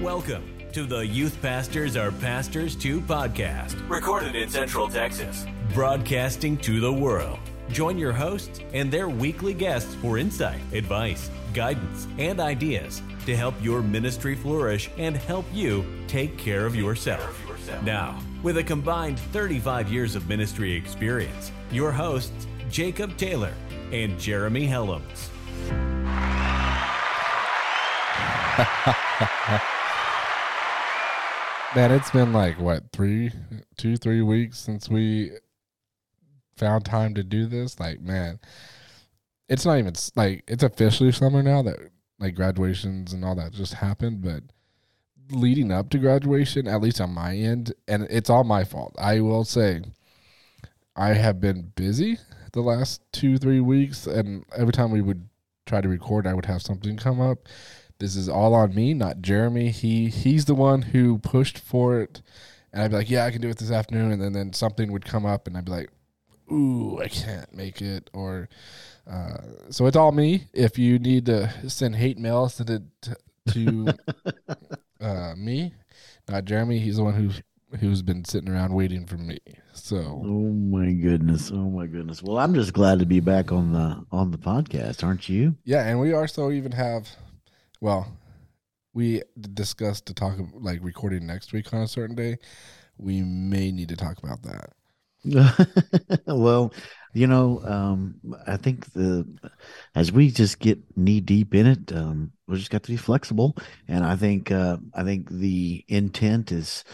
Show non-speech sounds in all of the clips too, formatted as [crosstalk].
Welcome to the Youth Pastors Are Pastors Too podcast, recorded in Central Texas, broadcasting to the world. Join your hosts and their weekly guests for insight, advice, guidance, and ideas to help your ministry flourish and help you take care of yourself. Now, with a combined 35 years of ministry experience, your hosts, Jacob Taylor and Jeremy Helms. [laughs] Man, it's been like what three, two, three weeks since we found time to do this. Like, man, it's not even like it's officially summer now that like graduations and all that just happened. But leading up to graduation, at least on my end, and it's all my fault. I will say, I have been busy the last two, three weeks, and every time we would try to record, I would have something come up this is all on me, not Jeremy. He he's the one who pushed for it, and I'd be like, yeah, I can do it this afternoon, and then then something would come up, and I'd be like, ooh, I can't make it, or uh, so it's all me. If you need to send hate mail, send it to, to [laughs] uh, me, not Jeremy. He's the one who's who's been sitting around waiting for me. So Oh my goodness. Oh my goodness. Well, I'm just glad to be back on the on the podcast, aren't you? yeah, and we also even have, well, we discussed to talk like recording next week on a certain day. We may need to talk about that. [laughs] well, you know, um, I think the as we just get knee deep in it, um, we just got to be flexible, and I think uh, I think the intent is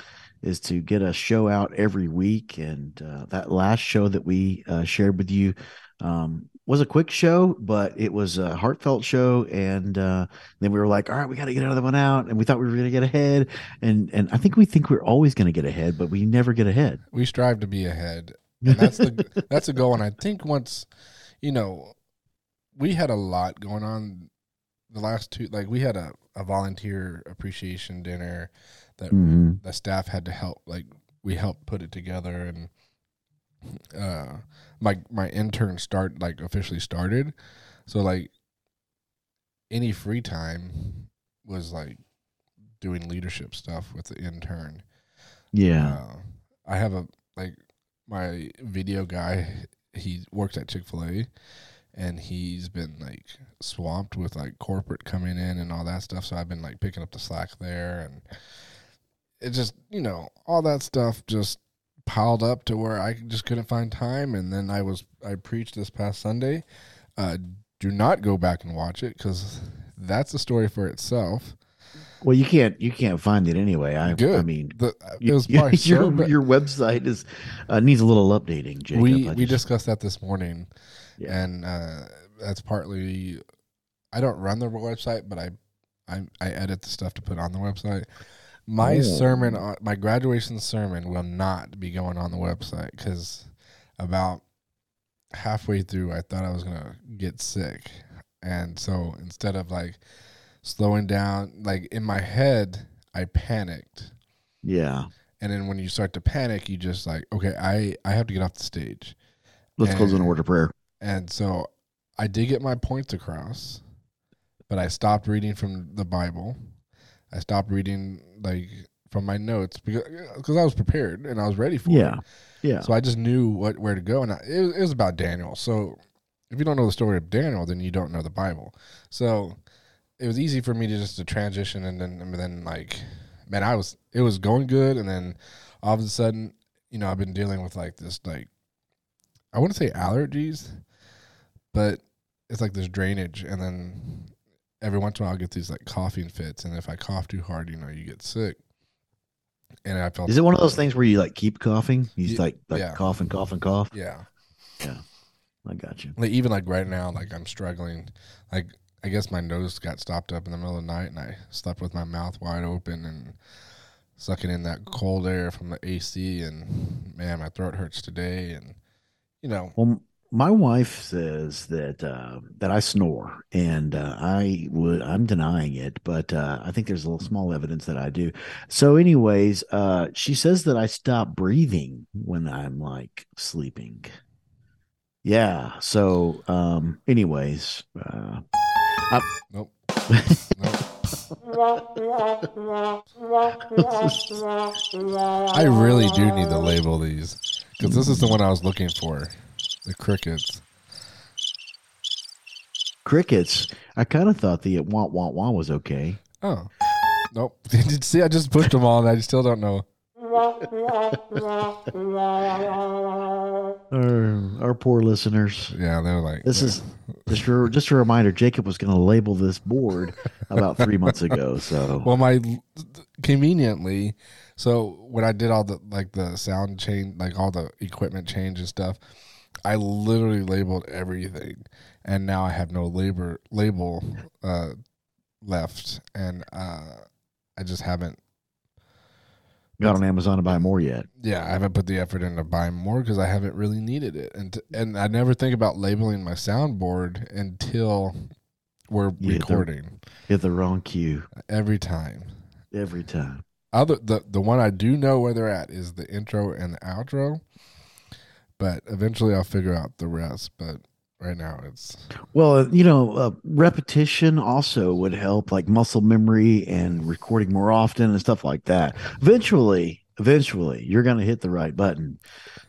is to get a show out every week. And uh, that last show that we uh, shared with you um, was a quick show, but it was a heartfelt show. And uh, then we were like, all right, we got to get another one out, and we thought we were going to get ahead. And and I think we think we're always going to get ahead, but we never get ahead. We strive to be ahead, and that's the [laughs] that's a goal. And I think once, you know, we had a lot going on the last two. Like we had a, a volunteer appreciation dinner that Mhm. the staff had to help. Like we helped put it together, and uh, my my intern start like officially started. So like any free time was like doing leadership stuff with the intern. Yeah. Uh, I have a like my video guy. He works at Chick Fil A, and he's been like swamped with like corporate coming in and all that stuff. So I've been like picking up the slack there, and it just you know all that stuff just piled up to where I just couldn't find time. And then I was I preached this past Sunday. Uh, do not go back and watch it because that's a story for itself. Well, you can't you can't find it anyway. I Good. I mean, The, it was you- [laughs] probably so your your website is uh, needs a little updating. Jacob. we I we just- discussed that this morning, Yeah. and uh, that's partly. I don't run the website, but I, I I edit the stuff to put on the website. My Oh. sermon, on, my graduation sermon, will not be going on the website because about halfway through, I thought I was gonna get sick, and so instead of like slowing down, like in my head, I panicked yeah. and then when you start to panic you just like okay i i have to get off the stage Let's close in And- order of prayer. and so i did get my points across but i stopped reading from the bible i stopped reading like from my notes because because i was prepared and i was ready for Yeah. it Yeah. so i just knew what where to go and I, it, was- it was about daniel so if you don't know the story of daniel then you don't know the bible so it was easy for me to just to transition and then and then like man i was it was going good and then all of a sudden you know i've been dealing with like this like i wouldn't say allergies but it's like this drainage and then every once in a while i get these like coughing fits and if i cough too hard you know you get sick and i felt Is it one of those things where you like keep coughing? You just like like yeah. cough and cough and cough. yeah I got you. like even like right now like i'm struggling like i guess my nose got stopped up in the middle of the night and i slept with my mouth wide open and sucking in that cold air from the ac and man my throat hurts today and you know Well, my wife says that uh, that I snore, and uh, I would I'm denying it, but uh, I think there's a little small evidence that I do. So, anyways, uh, she says that I stop breathing when I'm like sleeping. Yeah. So, um, anyways, uh, nope nope [laughs] I really do need to label these because this is the one I was looking for. The crickets. Crickets. I kind of thought the wah wah wah was okay. Oh, nope. [laughs] Did see? I just pushed them all, and I still don't know. [laughs] Our, our poor listeners. Yeah, they're like This is [laughs] just a, just a reminder. Jacob was going to label this board about three months ago. So well, my conveniently. So when I did all the like the sound change, like all the equipment change and stuff, I literally labeled everything, and now I have no labor label uh, left, and uh, I just haven't got on Amazon to buy more yet. yeah, I haven't put the effort into buying more because I haven't really needed it, and and I never think about labeling my soundboard until we're You hit the- recording Hit the wrong cue every time. every time. Other the the one I do know where they're at is the intro and the outro, but eventually I'll figure out the rest. But right now it's Well, you know, uh, repetition also would help, like muscle memory and recording more often and stuff like that. Eventually, eventually, you're going to hit the right button.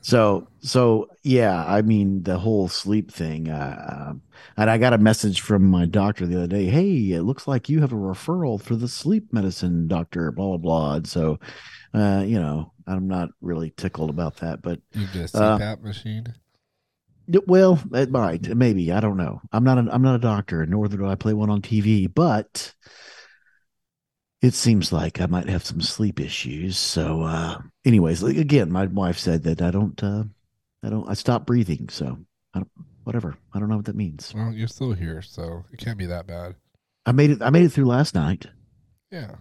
So, so yeah, I mean, the whole sleep thing. Uh, um, and I got a message from my doctor the other day. Hey, it looks like you have a referral for the sleep medicine doctor. Blah blah blah. And so, uh, you know, I'm not really tickled about that, but you get a Uh, CPAP machine. Well, it might, maybe. I don't know. I'm not. A, I'm not a doctor, nor do I play one on TV. But it seems like I might have some sleep issues. So, uh, anyways, like, again, my wife said that I don't. Uh, I don't. I stop breathing. So, I don't, whatever. I don't know what that means. Well, you're still here, so it can't be that bad. I made it. I made it through last night. Yeah.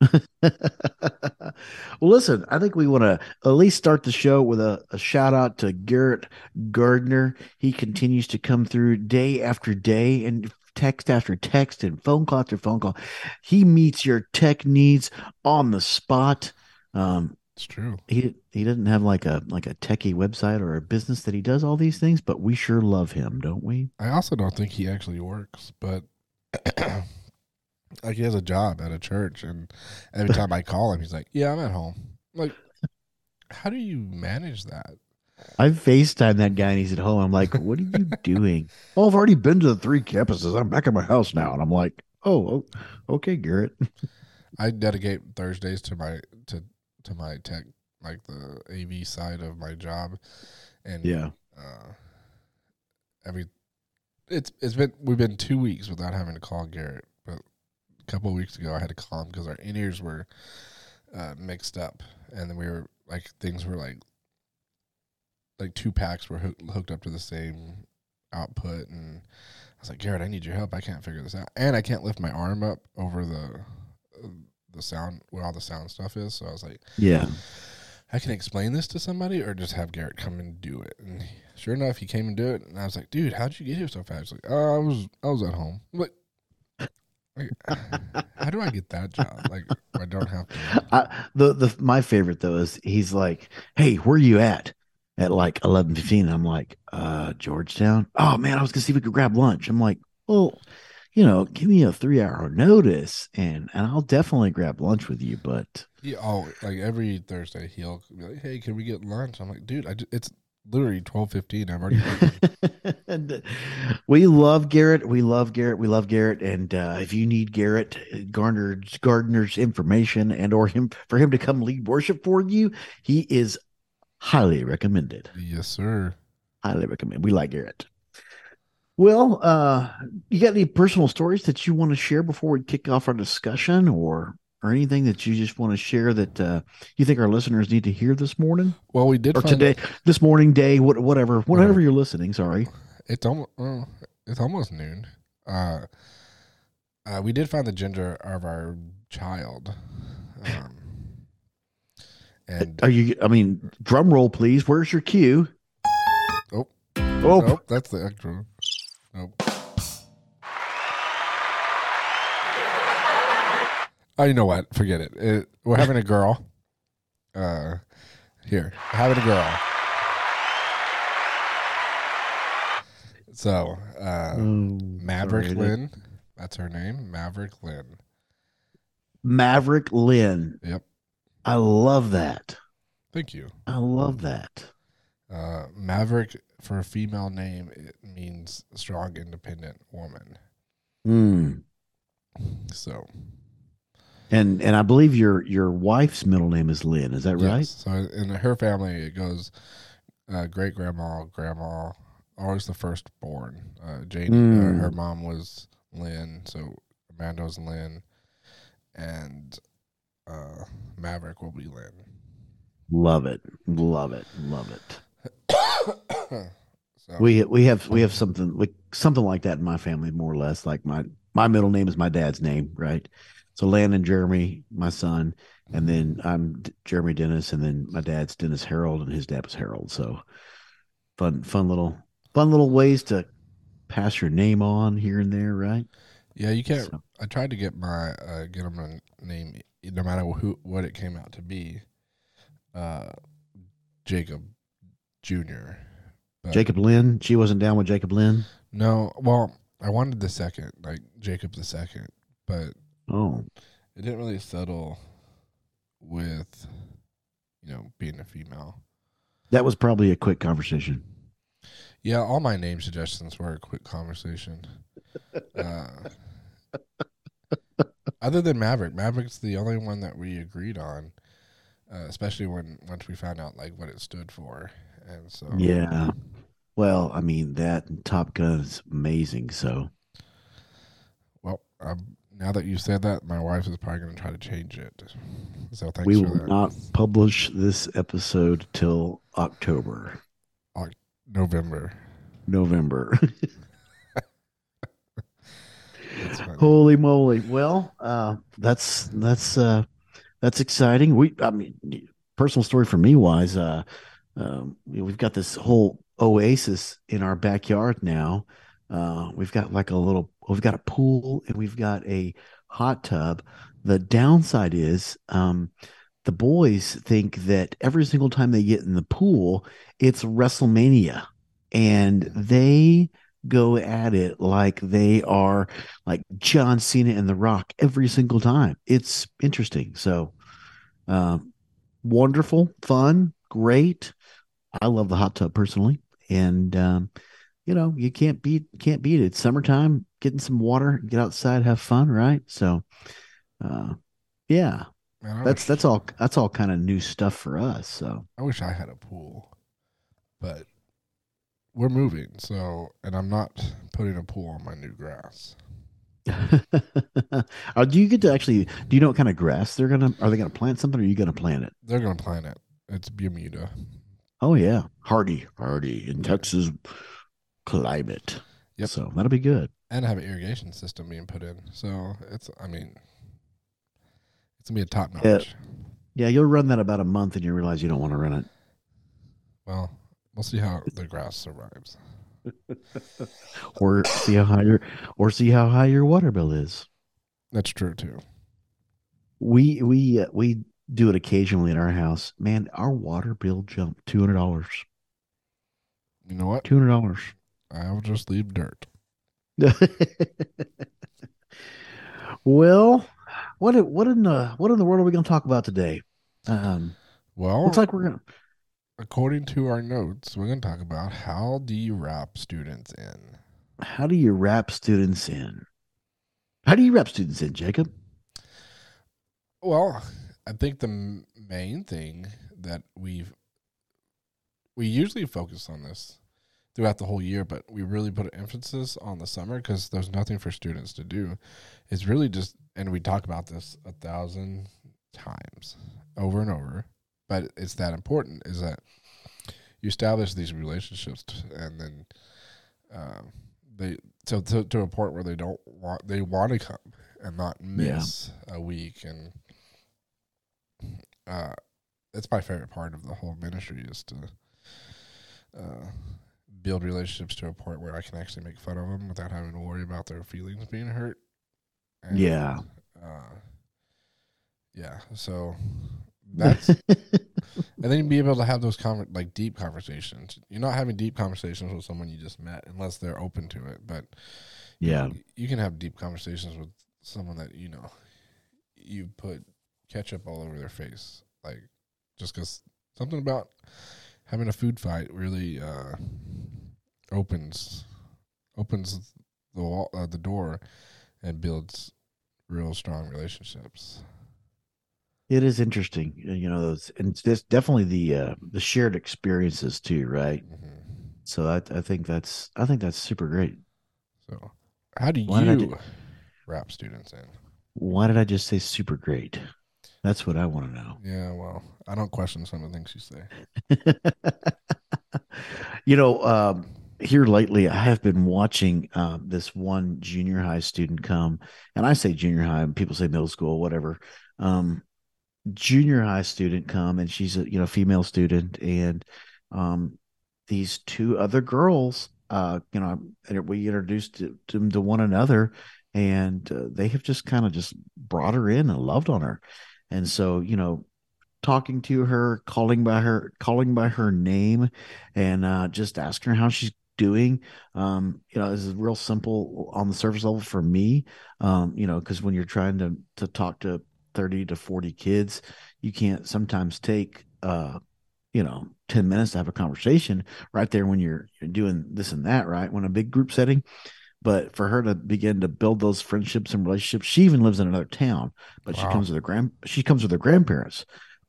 [laughs] well, listen, I think we want to at least start the show with a, a shout out to Garrett Gardner. He continues to come through day after day and text after text and phone call after phone call. He meets your tech needs on the spot. Um, It's true. he he doesn't have like a like a techie website or a business that he does all these things, but we sure love him, don't we? I also don't think he actually works, but [clears throat] like he has a job at a church, and every time I call him, he's like, "Yeah, I'm at home." I'm like, how do you manage that? I FaceTime that guy and he's at home. I'm like, what are you [laughs] doing? oh, I've already been to the three campuses. I'm back at my house now. And I'm like, oh, okay, Garrett. [laughs] I dedicate Thursdays to my to to my tech, like the AV side of my job, and Yeah. uh, every it's it's been we've been two weeks without having to call Garrett, a couple of weeks ago I had to call him because our in ears were uh, mixed up, and then we were like things were like like two packs were hook, hooked up to the same output, and I was like, Garrett, I need your help. I can't figure this out, and I can't lift my arm up over the uh, the sound where all the sound stuff is. So I was like, Yeah. I can explain this to somebody or just have Garrett come and do it. And sure enough, he came and do it. And I was like, dude, how'd you get here so fast? He's like, oh, I was, I was at home. I'm like, like, how do I get that job? Like, I don't have to. I, the the my favorite though is he's like, hey, where are you at? At like eleven fifteen. I'm like, uh, Georgetown. Oh man, I was gonna see if we could grab lunch. I'm like, well, you know, give me a three hour notice and and I'll definitely grab lunch with you. But He, oh, like every Thursday, he'll be like, hey, can we get lunch? I'm like, dude, I it's literally 12:15. I've already. [laughs] and uh, we love Garrett. We love Garrett. We love Garrett. And uh, if you need Garrett Gardner's Gardner's information and or him for him to come lead worship for you, he is highly recommended. yes, sir. Highly recommend. We like Garrett. Well, uh, you got any personal stories that you want to share before we kick off our discussion, or or anything that you just want to share that uh, you think our listeners need to hear this morning Well, we did or find today, this morning, day, what, whatever, whenever you're listening? Sorry. It's almost well, it's almost noon. Uh, uh, we did find the gender of our child, um, and Are you? I mean, drum roll, please. Where's your cue? Oh. oh, nope, that's the extra. Nope. Oh, you know what? Forget it. it we're having a girl. Uh, here, we're having a girl. So, uh, Oh, Maverick sorry, Lynn. That's her name, Maverick Lynn. Maverick Lynn. Yep. I love that. Thank you. I love that. Uh, Maverick for a female name it means strong, independent woman. Mm. So And and I believe your your wife's middle name is Lynn. Is that right? yes. So in her family, it goes uh, great grandma, grandma, always the firstborn. Uh, Janie, Mm. uh, her mom was Lynn, so Amanda was Lynn, and uh, Maverick will be Lynn. Love it. Love it. Love it. [coughs] so We we have we have something like something like that in my family, more or less. Like my my middle name is my dad's name, right? So Landon and Jeremy, my son, and then I'm D- Jeremy Dennis, and then my dad's Dennis Harold, and his dad was Harold. So fun, fun little, fun little ways to pass your name on here and there, right? yeah, you can't. So- I tried to get my uh, get him a name, no matter who what it came out to be. Uh, Jacob Junior. Jacob Lynn, she wasn't down with Jacob Lynn. No, well, I wanted the second, like Jacob the second, but Oh, it didn't really settle with, you know, being a female. that was probably a quick conversation. Yeah, all my name suggestions were a quick conversation. [laughs] Uh, other than Maverick, Maverick's the only one that we agreed on, uh, especially when once we found out like what it stood for, and so Yeah. Well, I mean that Top Gun is amazing. So Well, um, now that you said that, my wife is probably going to try to change it. So thanks we for will that. not publish this episode till October, November. November. [laughs] Holy moly! Well, uh, that's that's uh, that's exciting. We, I mean, personal story for me wise, uh, um, we've got this whole oasis in our backyard now. Uh, we've got like a little, we've got a pool and we've got a hot tub. The downside is, um, the boys think that every single time they get in the pool, it's WrestleMania, and they go at it like they are like John Cena and The Rock every single time. It's interesting. So, um, wonderful, fun, great. I love the hot tub personally, and um, you know you can't beat can't beat it. Summertime, getting some water, get outside, have fun, right? So, uh, yeah, Man, that's wish, that's all that's all kind of new stuff for us. So, I wish I had a pool, but we're moving, so and I'm not putting a pool on my new grass. [laughs] uh, do you get to actually? Do you know what kind of grass they're gonna? Are they gonna plant something? Or are you gonna plant it? They're going to plant it. It's Bermuda. Oh yeah, hardy, hardy in Texas climate. Yep. So that'll be good. And have an irrigation system being put in. So it's, I mean, it's gonna be a top notch. Yeah. Yeah, you'll run that about a month, and you realize you don't want to run it. Well, we'll see how the grass survives. [laughs] or see how high your or see how high your water bill is. That's true too. We we uh, we do it occasionally in our house. Man, our water bill jumped two hundred dollars. You know what? Two hundred dollars. I'll just leave dirt. [laughs] well, what what in the what in the world are we going to talk about today? Um, Well, looks like we're gonna. according to our notes, we're going to talk about how do you wrap students in. How do you wrap students in? How do you wrap students in, Jacob? Well, I think the m- main thing that we've we usually focus on this throughout the whole year, but we really put an emphasis on the summer because there's nothing for students to do. It's really just, and we talk about this a thousand times over and over, but it's that important is that you establish these relationships and then um, they so to, to a point where they don't want they want to come and not miss a week and uh that's my favorite part of the whole ministry is to uh build relationships to a point where I can actually make fun of them without having to worry about their feelings being hurt. And, Yeah. Uh, yeah. So that's [laughs] and then you'd be able to have those like deep conversations. You're not having deep conversations with someone you just met unless they're open to it. But yeah. you, you can have deep conversations with someone that you know you put ketchup all over their face, like just because something about having a food fight really uh, opens opens the wall, uh, the door and builds real strong relationships. It is interesting, you know, those, and it's definitely the uh, the shared experiences too, right? Mm-hmm. So I, I think that's I think that's super great. So, how do Why you wrap students in? Why did I just say super great? That's what I want to know. Yeah, well, I don't question some of the things you say. [laughs] you know, um, here lately, I have been watching uh, this one junior high student come, and I say junior high, people say middle school, whatever. Um, junior high student come, and she's a you know female student, and um, these two other girls, uh, you know, we introduced them to one another, and uh, they have just kind of just brought her in and loved on her and so, you know, talking to her, calling by her, calling by her name, and uh, just asking her how she's doing. Um, you know, this is real simple on the surface level for me. Um, you know, because when you're trying to to talk to 30 to 40 kids, you can't sometimes take uh, you know, 10 minutes to have a conversation right there when you're, you're doing this and that, right? When a big group setting, but for her to begin to build those friendships and relationships, she even lives in another town, but wow. she comes with her grand she comes with her grandparents.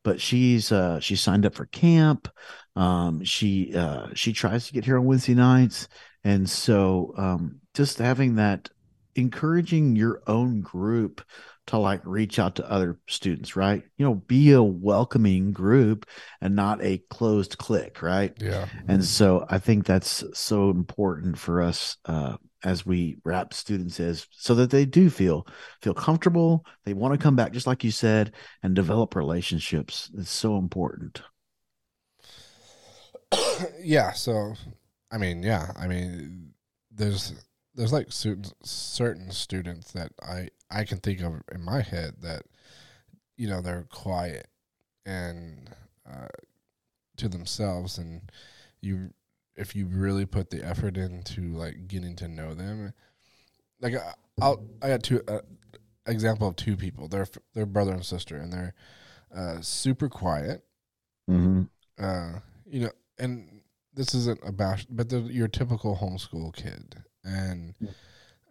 But she's uh she signed up for camp. Um she uh she tries to get here on Wednesday nights. And so um just having that encouraging your own group to like reach out to other students, right? You know, be a welcoming group and not a closed clique, right? Yeah. And so I think that's so important for us uh, as we wrap students is so that they do feel feel comfortable. They want to come back just like you said and develop relationships. It's so important. [coughs] Yeah so i mean yeah i mean there's there's like certain certain students that i i can think of in my head that you know they're quiet and uh, to themselves and you if you really put the effort into like getting to know them, like I'll I got two uh, example of two people. They're they're brother and sister, and they're uh, super quiet. Mm-hmm. Uh, you know, and this isn't a bash, but they're your typical homeschool kid, and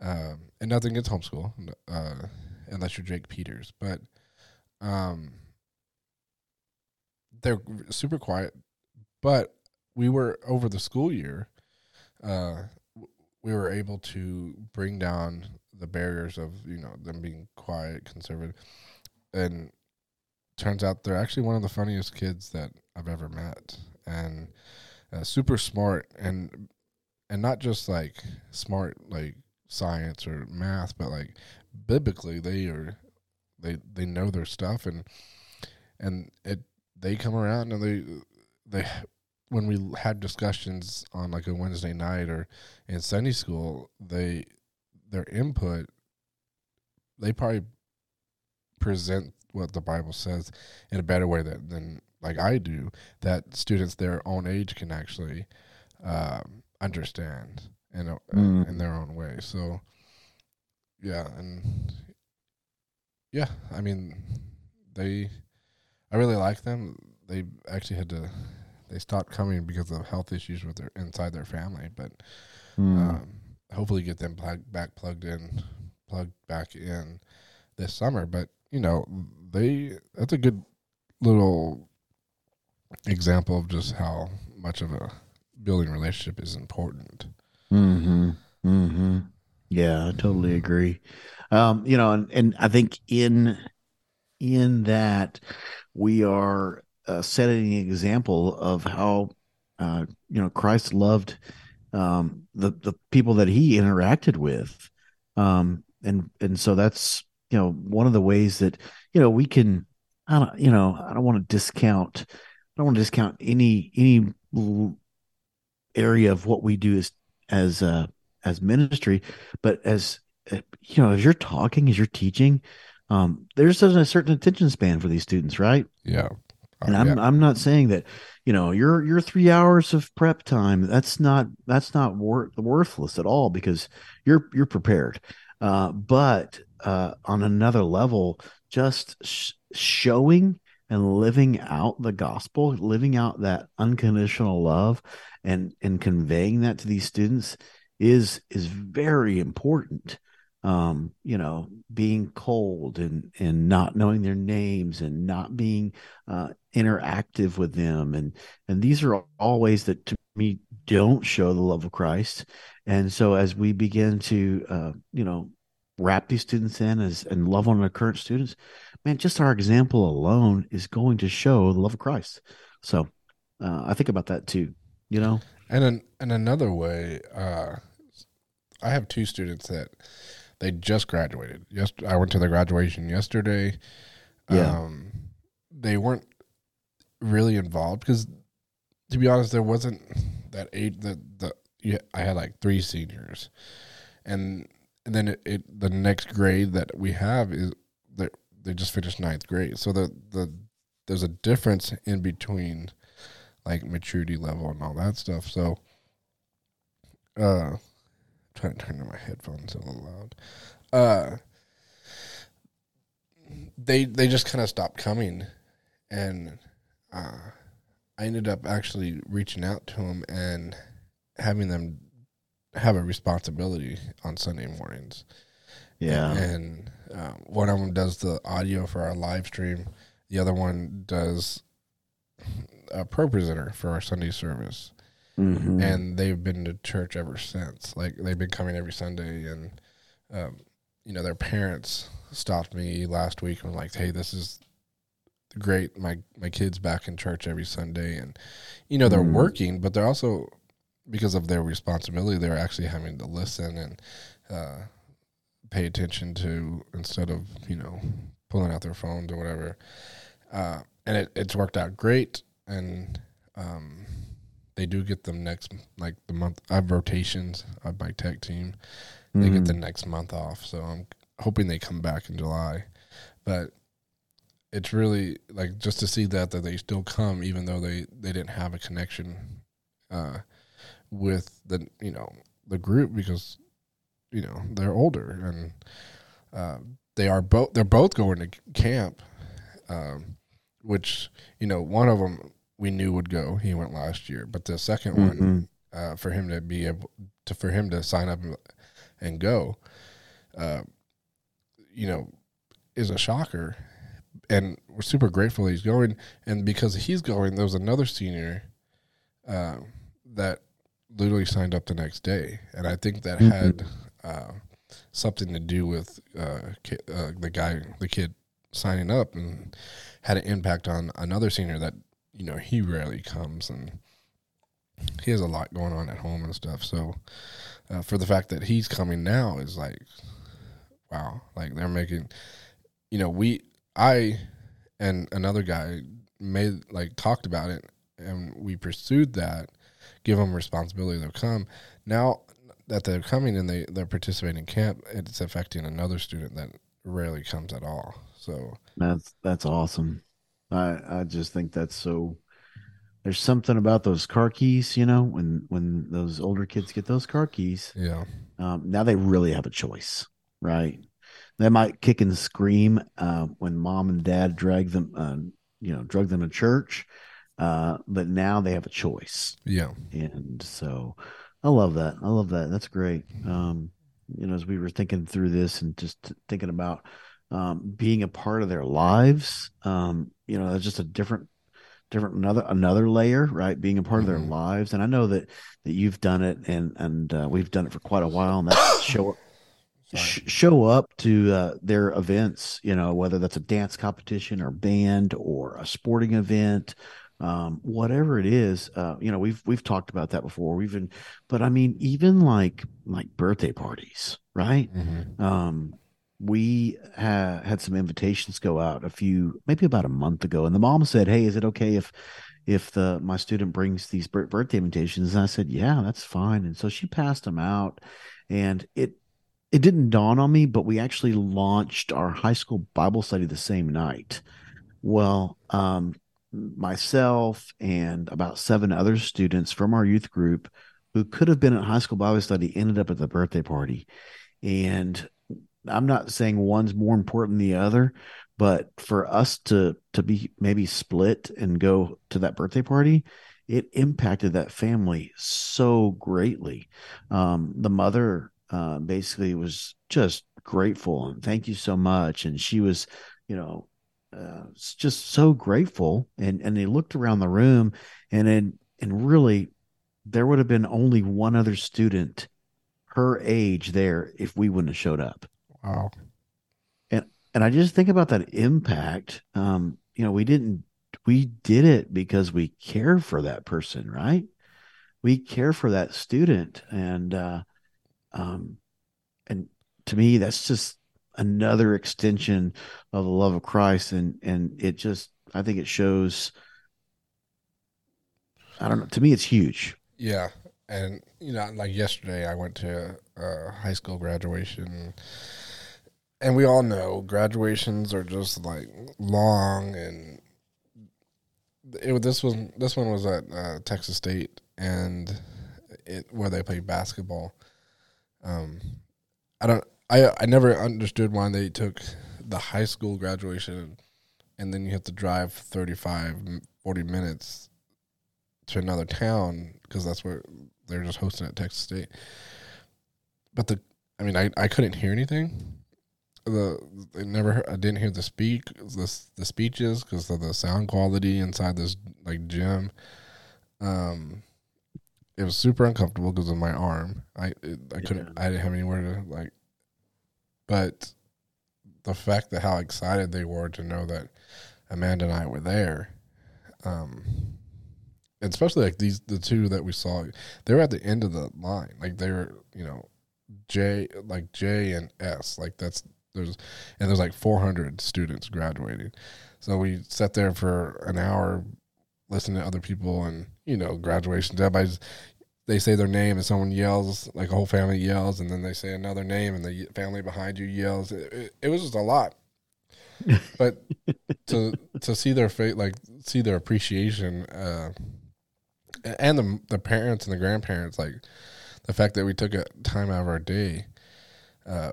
um, and nothing gets homeschool uh, unless you're Jake Peters, but um, they're super quiet, but we were over the school year, uh, we were able to bring down the barriers of you know them being quiet, conservative, and turns out they're actually one of the funniest kids that I've ever met, and uh, super smart and and not just like smart like science or math, but like biblically they are they they know their stuff and and it they come around and they they when we had discussions on like a Wednesday night or in Sunday school, they their input they probably present what the Bible says in a better way that, than like I do that students their own age can actually um, understand in a, mm. in their own way. So yeah, and yeah, I mean they I really like them. They actually had to they stopped coming because of health issues with their inside their family. But mm. um, hopefully, get them plug, back plugged in, plugged back in this summer. But you know, they that's a good little example of just how much of a building relationship is important. Hmm. Hmm. Yeah, I totally agree. Um, you know, and and I think in in that we are uh, setting an example of how uh, you know Christ loved um, the the people that he interacted with, um, and and so that's you know one of the ways that you know we can I don't you know I don't want to discount I don't want to discount any any area of what we do as as uh, as ministry, but as uh, you know as you're talking as you're teaching, um, there's a certain attention span for these students, right? Yeah and I'm yeah. I'm not saying that, you know, your your three hours of prep time that's not that's not wor- worthless at all because you're you're prepared. Uh, but uh, on another level, just sh- showing and living out the gospel, living out that unconditional love, and and conveying that to these students is is very important um, you know, being cold and and not knowing their names and not being uh, interactive with them, and and these are all ways that to me don't show the love of Christ. And so as we begin to, uh, you know, wrap these students in as and love on our current students, man, just our example alone is going to show the love of Christ. So uh, I think about that too. You know, and an, and another way, uh, I have two students that they just graduated. Yes, I went to their graduation yesterday. Yeah. Um, they weren't really involved because, to be honest, there wasn't that eight. The the yeah, I had like three seniors, and, and then it, it the next grade that we have is they they just finished ninth grade. So the the there's a difference in between like maturity level and all that stuff. So uh trying to turn on my headphones a little loud. Uh, they they just kind of stopped coming, and uh, I ended up actually reaching out to them and having them have a responsibility on Sunday mornings. Yeah, and, and uh, one of them does the audio for our live stream. The other one does a ProPresenter for our Sunday service mm-hmm. and they've been to church ever since. Like they've been coming every Sunday, and um, you know their parents stopped me last week and were like, "Hey, this is great. My my kids back in church every Sunday, and you know they're mm-hmm. working, but they're also because of their responsibility, they're actually having to listen and uh, pay attention to instead of you know pulling out their phones or whatever. Uh, and it, it's worked out great, and um, they do get them next like the month. I have rotations of my tech team. They mm-hmm. get the mm. next month off, so I'm hoping they come back in July. But it's really like just to see that that they still come even though they they didn't have a connection uh, with the you know the group because you know they're older and uh, they are both they're both going to camp um, which you know one of them we knew would go. He went last year, but the 2nd mm-hmm. one uh, for him to be able to for him to sign up and go, uh, you know, is a shocker, and we're super grateful he's going. And because he's going, there was another senior uh, that literally signed up the next day, and I think that mm-hmm. had uh, something to do with uh, ki- uh, the guy, the kid signing up, and had an impact on another senior that you know, he rarely comes and he has a lot going on at home and stuff. So uh, for the fact that he's coming now is like, wow, like they're making, you know, we, I, and another guy made like talked about it and we pursued that, give them responsibility they'll come. Now that they're coming and they, they're participating in camp, it's affecting another student that rarely comes at all. So that's, that's awesome. I I just think that's so. There's something about those car keys, you know, when when those older kids get those car keys. Yeah. Um, now they really have a choice, right? They might kick and scream uh, when mom and dad drag them, uh, you know, drug them to church, uh, but now they have a choice. Yeah. And so, I love that. I love that. That's great. Um, you know, as we were thinking through this and just thinking about um, being a part of their lives. Um, you know, that's just a different, different another another layer, right? Being a part mm-hmm. of their mm-hmm. lives, and I know that that you've done it, and and uh, we've done it for quite a while, and that's [coughs] show sh- show up to uh, their events. You know, whether that's a dance competition or band or a sporting event. Um, whatever it is, uh, you know, we've we've talked about that before. We've been, but I mean, even like like birthday parties, right? Mm-hmm. Um, we ha- had some invitations go out a few maybe about a month ago and the mom said hey is it okay if if the my student brings these birthday invitations? And i said yeah that's fine. And so she passed them out and it it didn't dawn on me but we actually launched our high school bible study the same night. Well um myself and about seven other students from our youth group who could have been at high school bible study ended up at the birthday party. And I'm not saying one's more important than the other, but for us to to be maybe split and go to that birthday party, it impacted that family so greatly. Um, the mother uh, basically was just grateful and thank you so much, and she was, you know, uh, just so grateful. And and they looked around the room, and then and really, there would have been only one other student her age there if we wouldn't have showed up. Wow. And and I just think about that impact. Um, you know, we didn't we did it because we care for that person, right? We care for that student. And uh um and to me that's just another extension of the love of Christ and and it just I think it shows I don't know to me it's huge. Yeah. And you know, like yesterday I went to a high school graduation and we all know graduations are just like long and it, this was this one was at uh, Texas State and it where they play basketball. Um, I don't I I never understood why they took the high school graduation and then you have to drive 35 40 minutes to another town because that's where they're just hosting at Texas State. But the I mean I I couldn't hear anything the I never I didn't hear the speak the the speeches because of the sound quality inside this like gym. Um, it was super uncomfortable because of my arm. I it, I couldn't yeah. I didn't have anywhere to like. But the fact that how excited they were to know that Amanda and I were there, um, and especially like these the two that we saw, they were at the end of the line. Like they were, you know, J like J and S. Like that's there's and there's like 400 students graduating. So we sat there for an hour listening to other people and you know graduations. Everybody's they say their name and someone yells like a whole family yells and then they say another name and the family behind you yells. It, it, it was just a lot. [laughs] but to to see their fate like see their appreciation uh, and the the parents and the grandparents like the fact that we took a time out of our day uh,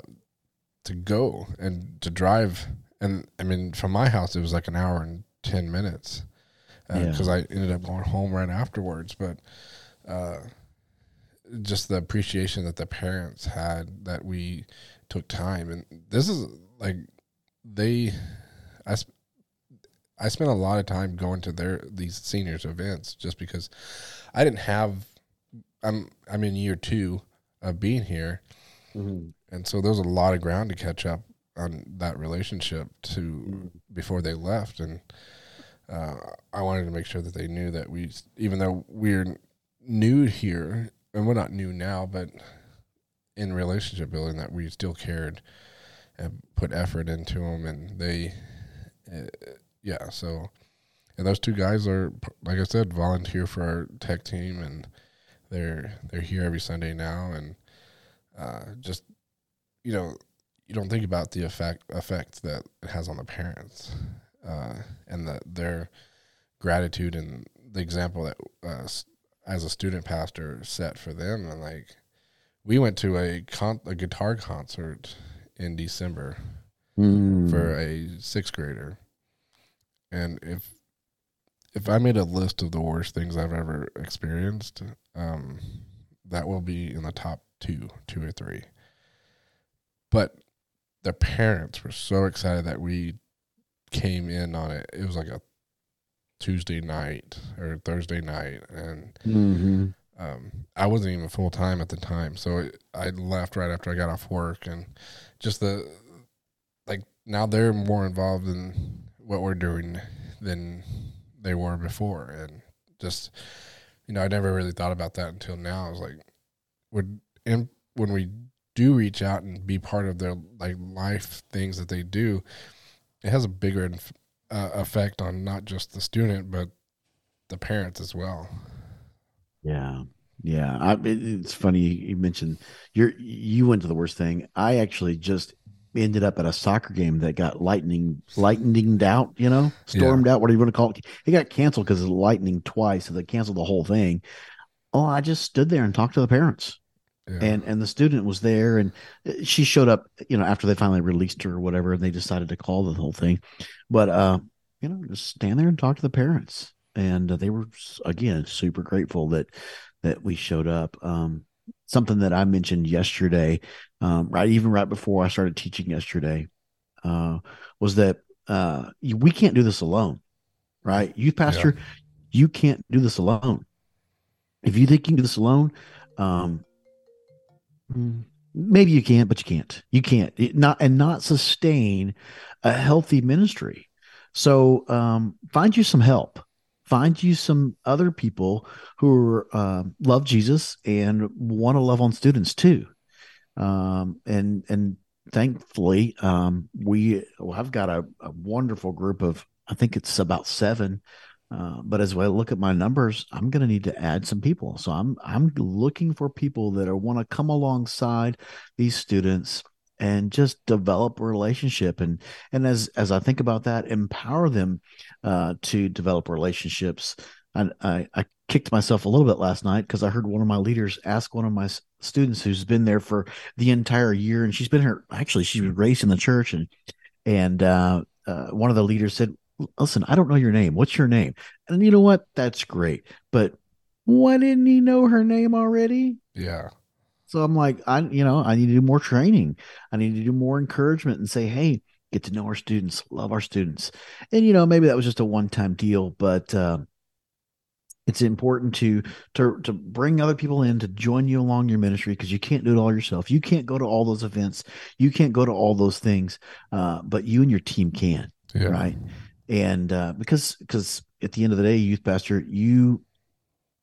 to go and to drive. And I mean, from my house, it was like an hour and 10 minutes because uh, yeah. I ended up going home right afterwards. But uh, just the appreciation that the parents had that we took time. And this is like, they, I, I spent a lot of time going to their these seniors events just because I didn't have I'm I'm in year two of being here, mm-hmm and so there's a lot of ground to catch up on that relationship to mm. before they left and uh, I wanted to make sure that they knew that we even though we're new here and we're not new now but in relationship building that we still cared and put effort into them and they uh, yeah so and those two guys are like I said volunteer for our tech team and they're they're here every Sunday now and uh, just you know, you don't think about the effect effect that it has on the parents, uh, and that their gratitude and the example that uh, as a student pastor set for them. And like, we went to a con- a guitar concert in December mm. for a sixth grader, and if if I made a list of the worst things I've ever experienced, um, that will be in the top two, two or three. But the parents were so excited that we came in on it. It was like a Tuesday night or Thursday night, and mm-hmm. um, I wasn't even full time at the time, so it, I left right after I got off work, and just the like now they're more involved in what we're doing than they were before, and just you know I never really thought about that until now. I was like, would and when we do reach out and be part of their like life things that they do, it has a bigger uh, effect on not just the student but the parents as well. Yeah. Yeah, I, it, it's funny you mentioned you you went to the worst thing. I actually just ended up at a soccer game that got lightning lightninged out, you know, stormed yeah. out, whatever you want to call it. It got canceled because of lightning twice, so they canceled the whole thing. Oh, I just stood there and talked to the parents yeah. and and the student was there and uh, she showed up you know after they finally released her or whatever and they decided to call the whole thing. But uh you know just stand there and talk to the parents. And uh, they were again super grateful that that we showed up. Um something that i mentioned yesterday um right even right before i started teaching yesterday uh was that uh we can't do this alone right? Youth pastor yeah. you can't do this alone. If you think you can do this alone um maybe you can't but you can't. You can't it not and not sustain a healthy ministry. So um, find you some help. Find you some other people who uh, love Jesus and want to love on students too. Um, and and thankfully, um, we well, I've got a, a wonderful group of I think it's about seven uh, but as I look at my numbers, I'm going to need to add some people. So I'm I'm looking for people that are want to come alongside these students and just develop a relationship and and as as I think about that, empower them uh, to develop relationships. I, I, I kicked myself a little bit last night because I heard one of my leaders ask one of my students who's been there for the entire year, and she's been here. Actually, she was raised in the church, and and uh, uh, one of the leaders said, listen, I don't know your name. What's your name? And you know what? That's great. But why didn't he know her name already? Yeah. So I'm like, I, you know, I need to do more training. I need to do more encouragement and say, hey, get to know our students, love our students. And, you know, maybe that was just a one time deal, but, uh, it's important to to to bring other people in to join you along your ministry because you can't do it all yourself. You can't go to all those events. You can't go to all those things, uh, but you and your team can, yeah. right? And uh, because because at the end of the day, youth pastor, you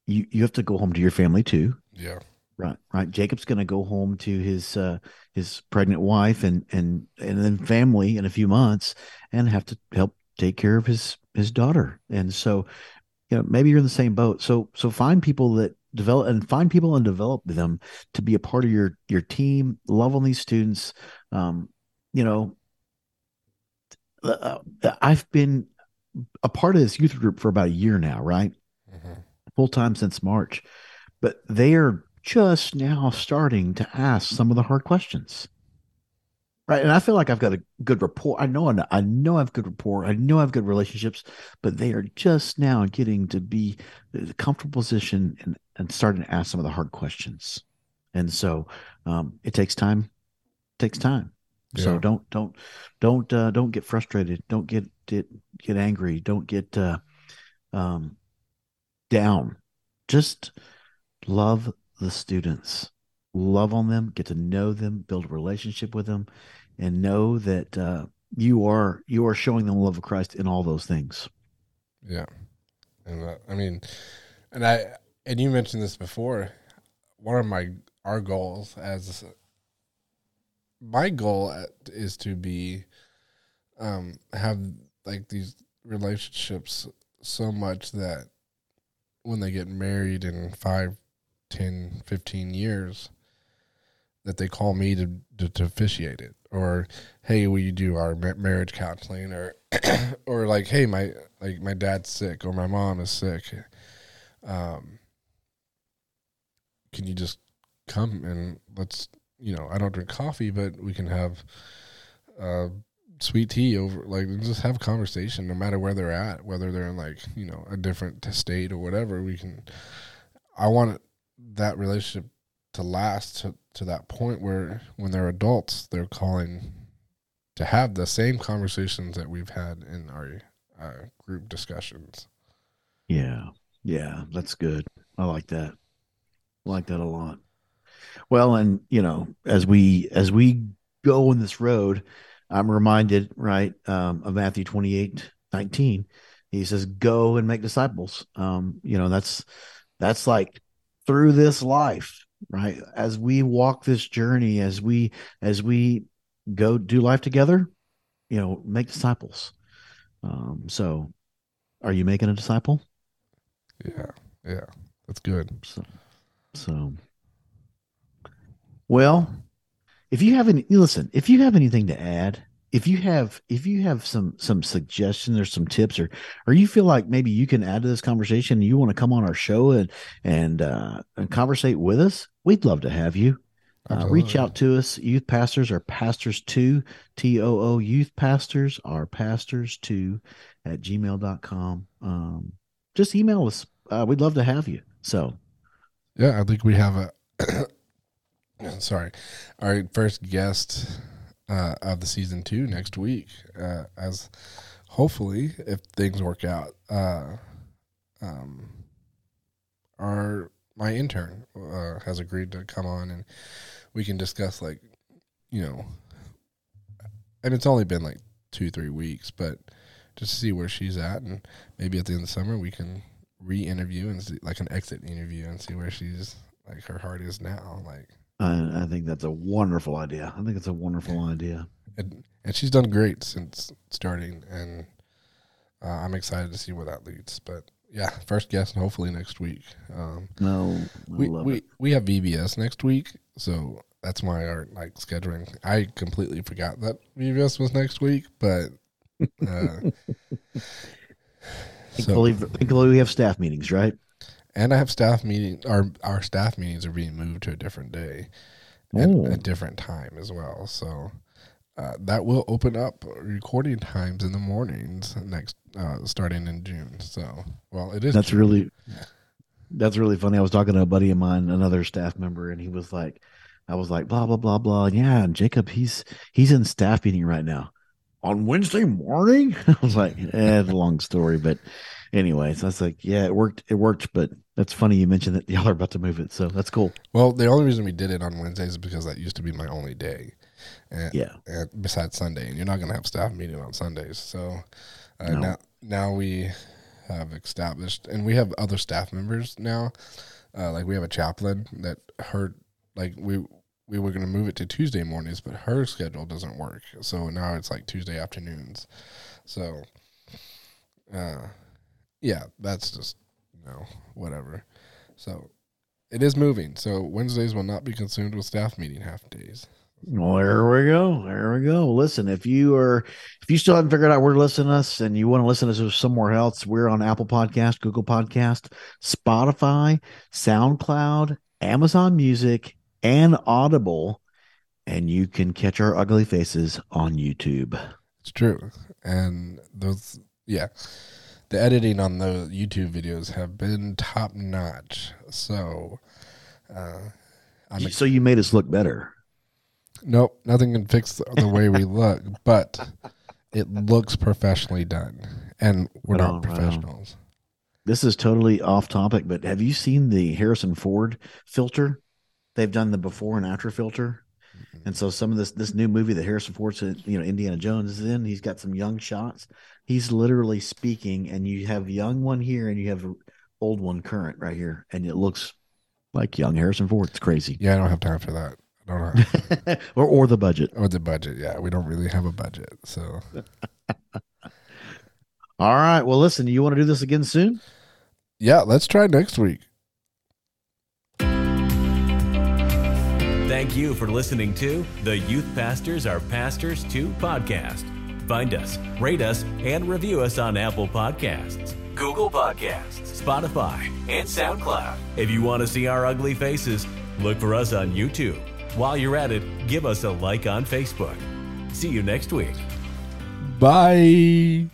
you you have to go home to your family too. Yeah. Right, right. Jacob's going to go home to his uh, his pregnant wife and and and then family in a few months, and have to help take care of his his daughter. And so, you know, maybe you're in the same boat. So so find people that develop and find people and develop them to be a part of your your team. Love on these students. Um, you know, uh, I've been a part of this youth group for about a year now, right? Mm-hmm. Full time since March, but they are just now starting to ask some of the hard questions, right? And I feel like I've got a good rapport. I know, I know I have good rapport. I know I have good relationships, but they are just now getting to be the comfortable position and, and starting to ask some of the hard questions. And so um, it takes time. It takes time. Yeah. So don't don't don't uh, don't get frustrated. Don't get get get angry. Don't get uh, um, down. Just love the students. Love on them. Get to know them. Build a relationship with them, and know that uh, you are you are showing them the love of Christ in all those things. Yeah, and uh, I mean, and I and you mentioned this before. One of my our goals as my goal is to be um have like these relationships so much that when they get married in 5 10 15 years that they call me to, to, to officiate it. Or hey will you do our marriage counseling? Or [clears throat] or like hey my like my dad's sick or my mom is sick. Um can you just come and let's you know, I don't drink coffee, but we can have uh, sweet tea over, like, just have conversation no matter where they're at, whether they're in, like, you know, a different state or whatever. We can, I want that relationship to last to, to that point where when they're adults, they're calling to have the same conversations that we've had in our uh, group discussions. Yeah. Yeah. That's good. I like that. I like that a lot. Well, and you know, as we as we go on this road, I'm reminded, right, um, of Matthew 28, 19. He says, Go and make disciples. Um, you know, that's that's like through this life, right? As we walk this journey, as we as we go do life together, you know, make disciples. Um, so are you making a disciple? Yeah, yeah, that's good. So, so well, if you have any listen, if you have anything to add, if you have if you have some some suggestions or some tips or or you feel like maybe you can add to this conversation and you want to come on our show and and uh and conversate with us, we'd love to have you. Uh, reach out to us. Youth Pastors Are Pastors Too. T O O youth pastors are pastors too at gmail.com. Um, just email us. Uh, we'd love to have you. So, yeah, I think we have a, [clears throat] sorry, our first guest uh, of the season two next week, uh, as hopefully, if things work out, uh, um, our my intern uh, has agreed to come on and we can discuss like you know and it's only been like two three weeks but just see where she's at and maybe at the end of the summer we can re-interview and see, like an exit interview and see where she's like her heart is now like I, I think that's a wonderful idea i think it's a wonderful idea and, and she's done great since starting and uh, i'm excited to see where that leads but yeah, first guest, and hopefully next week. Um, no, I we we it. we have VBS next week, so that's why our like scheduling. I completely forgot that VBS was next week, but uh, [laughs] thankfully, so, thankfully we have staff meetings, right? And I have staff meeting. Our our staff meetings are being moved to a different day, and a different time as well. So uh, that will open up recording times in the mornings next uh, starting in June. So, well, it is. That's June. really, that's really funny. I was talking to a buddy of mine, another staff member, and he was like, I was like, blah blah blah blah. Yeah, and Jacob, he's he's in staff meeting right now on Wednesday morning. [laughs] I was like, eh, it's a long story, but anyways, I was like, yeah, it worked. It worked, but that's funny you mentioned that y'all are about to move it, so that's cool. Well, the only reason we did it on Wednesdays is because that used to be my only day. And, yeah. And besides Sunday, and you're not going to have staff meeting on Sundays, so uh, no. now now we have established, and we have other staff members now. Uh, like we have a chaplain that her like we we were going to move it to Tuesday mornings, but her schedule doesn't work. So now it's like Tuesday afternoons. So, uh, yeah, that's just you know whatever. So it is moving. So Wednesdays will not be consumed with staff meeting half days. Well, there we go. There we go. Listen, if you are, if you still haven't figured out where to listen to us and you want to listen to us somewhere else, we're on Apple Podcast, Google Podcast, Spotify, SoundCloud, Amazon Music, and Audible. And you can catch our ugly faces on YouTube. It's true. And those, yeah, the editing on the YouTube videos have been top notch. So, uh, I'm so you made us look better. Nope, nothing can fix the way we look, [laughs] but it looks professionally done, and we're not on, professionals. This is totally off topic, but have you seen the Harrison Ford filter? They've done the before and after filter, mm-hmm. and so some of this this new movie that Harrison Ford's in, you know Indiana Jones is in, he's got some young shots. He's literally speaking, and you have young one here, and you have old one current right here, and it looks like young Harrison Ford. It's crazy. Yeah, I don't have time for that. [laughs] or or the budget. Or the budget. Yeah, we don't really have a budget. So [laughs] All right. Well, listen, you want to do this again soon? Yeah, let's try next week. Thank you for listening to the Youth Pastors Are Pastors Too podcast. Find us, rate us, and review us on Apple Podcasts, Google Podcasts, Spotify, and SoundCloud. If you want to see our ugly faces, look for us on YouTube. While you're at it, give us a like on Facebook. See you next week. Bye.